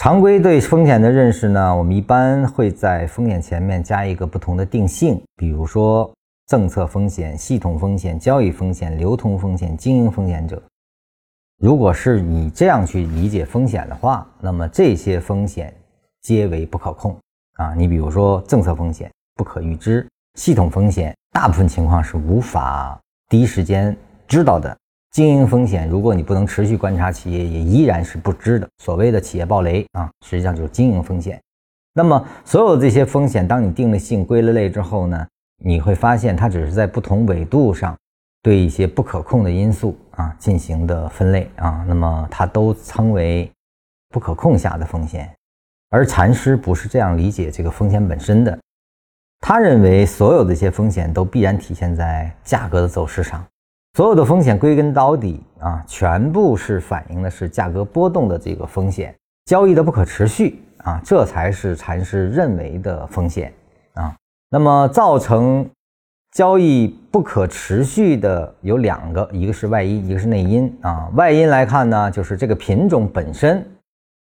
常规对风险的认识呢，我们一般会在风险前面加一个不同的定性，比如说政策风险、系统风险、交易风险、流通风险、经营风险者。如果是你这样去理解风险的话，那么这些风险皆为不可控啊。你比如说政策风险不可预知，系统风险大部分情况是无法第一时间知道的。经营风险，如果你不能持续观察企业，也依然是不知的。所谓的企业暴雷啊，实际上就是经营风险。那么所有这些风险，当你定了性、归了类之后呢，你会发现它只是在不同纬度上。对一些不可控的因素啊进行的分类啊，那么它都称为不可控下的风险，而禅师不是这样理解这个风险本身的。他认为所有的一些风险都必然体现在价格的走势上，所有的风险归根到底啊，全部是反映的是价格波动的这个风险，交易的不可持续啊，这才是禅师认为的风险啊。那么造成。交易不可持续的有两个，一个是外因，一个是内因啊。外因来看呢，就是这个品种本身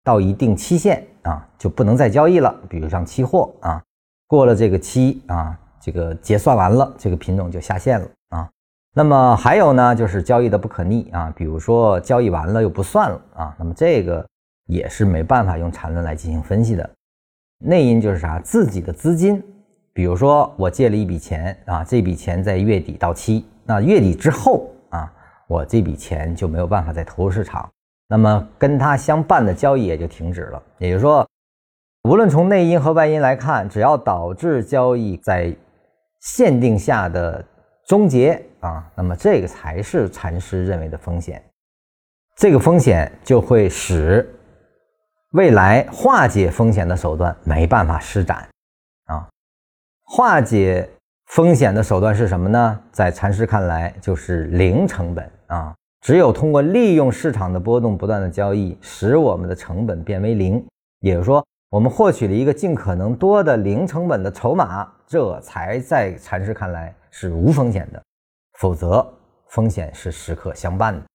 到一定期限啊就不能再交易了，比如像期货啊，过了这个期啊，这个结算完了，这个品种就下线了啊。那么还有呢，就是交易的不可逆啊，比如说交易完了又不算了啊，那么这个也是没办法用缠论来进行分析的。内因就是啥，自己的资金。比如说，我借了一笔钱啊，这笔钱在月底到期，那月底之后啊，我这笔钱就没有办法再投入市场，那么跟它相伴的交易也就停止了。也就是说，无论从内因和外因来看，只要导致交易在限定下的终结啊，那么这个才是禅师认为的风险，这个风险就会使未来化解风险的手段没办法施展啊。化解风险的手段是什么呢？在禅师看来，就是零成本啊！只有通过利用市场的波动，不断的交易，使我们的成本变为零，也就是说，我们获取了一个尽可能多的零成本的筹码，这才在禅师看来是无风险的。否则，风险是时刻相伴的。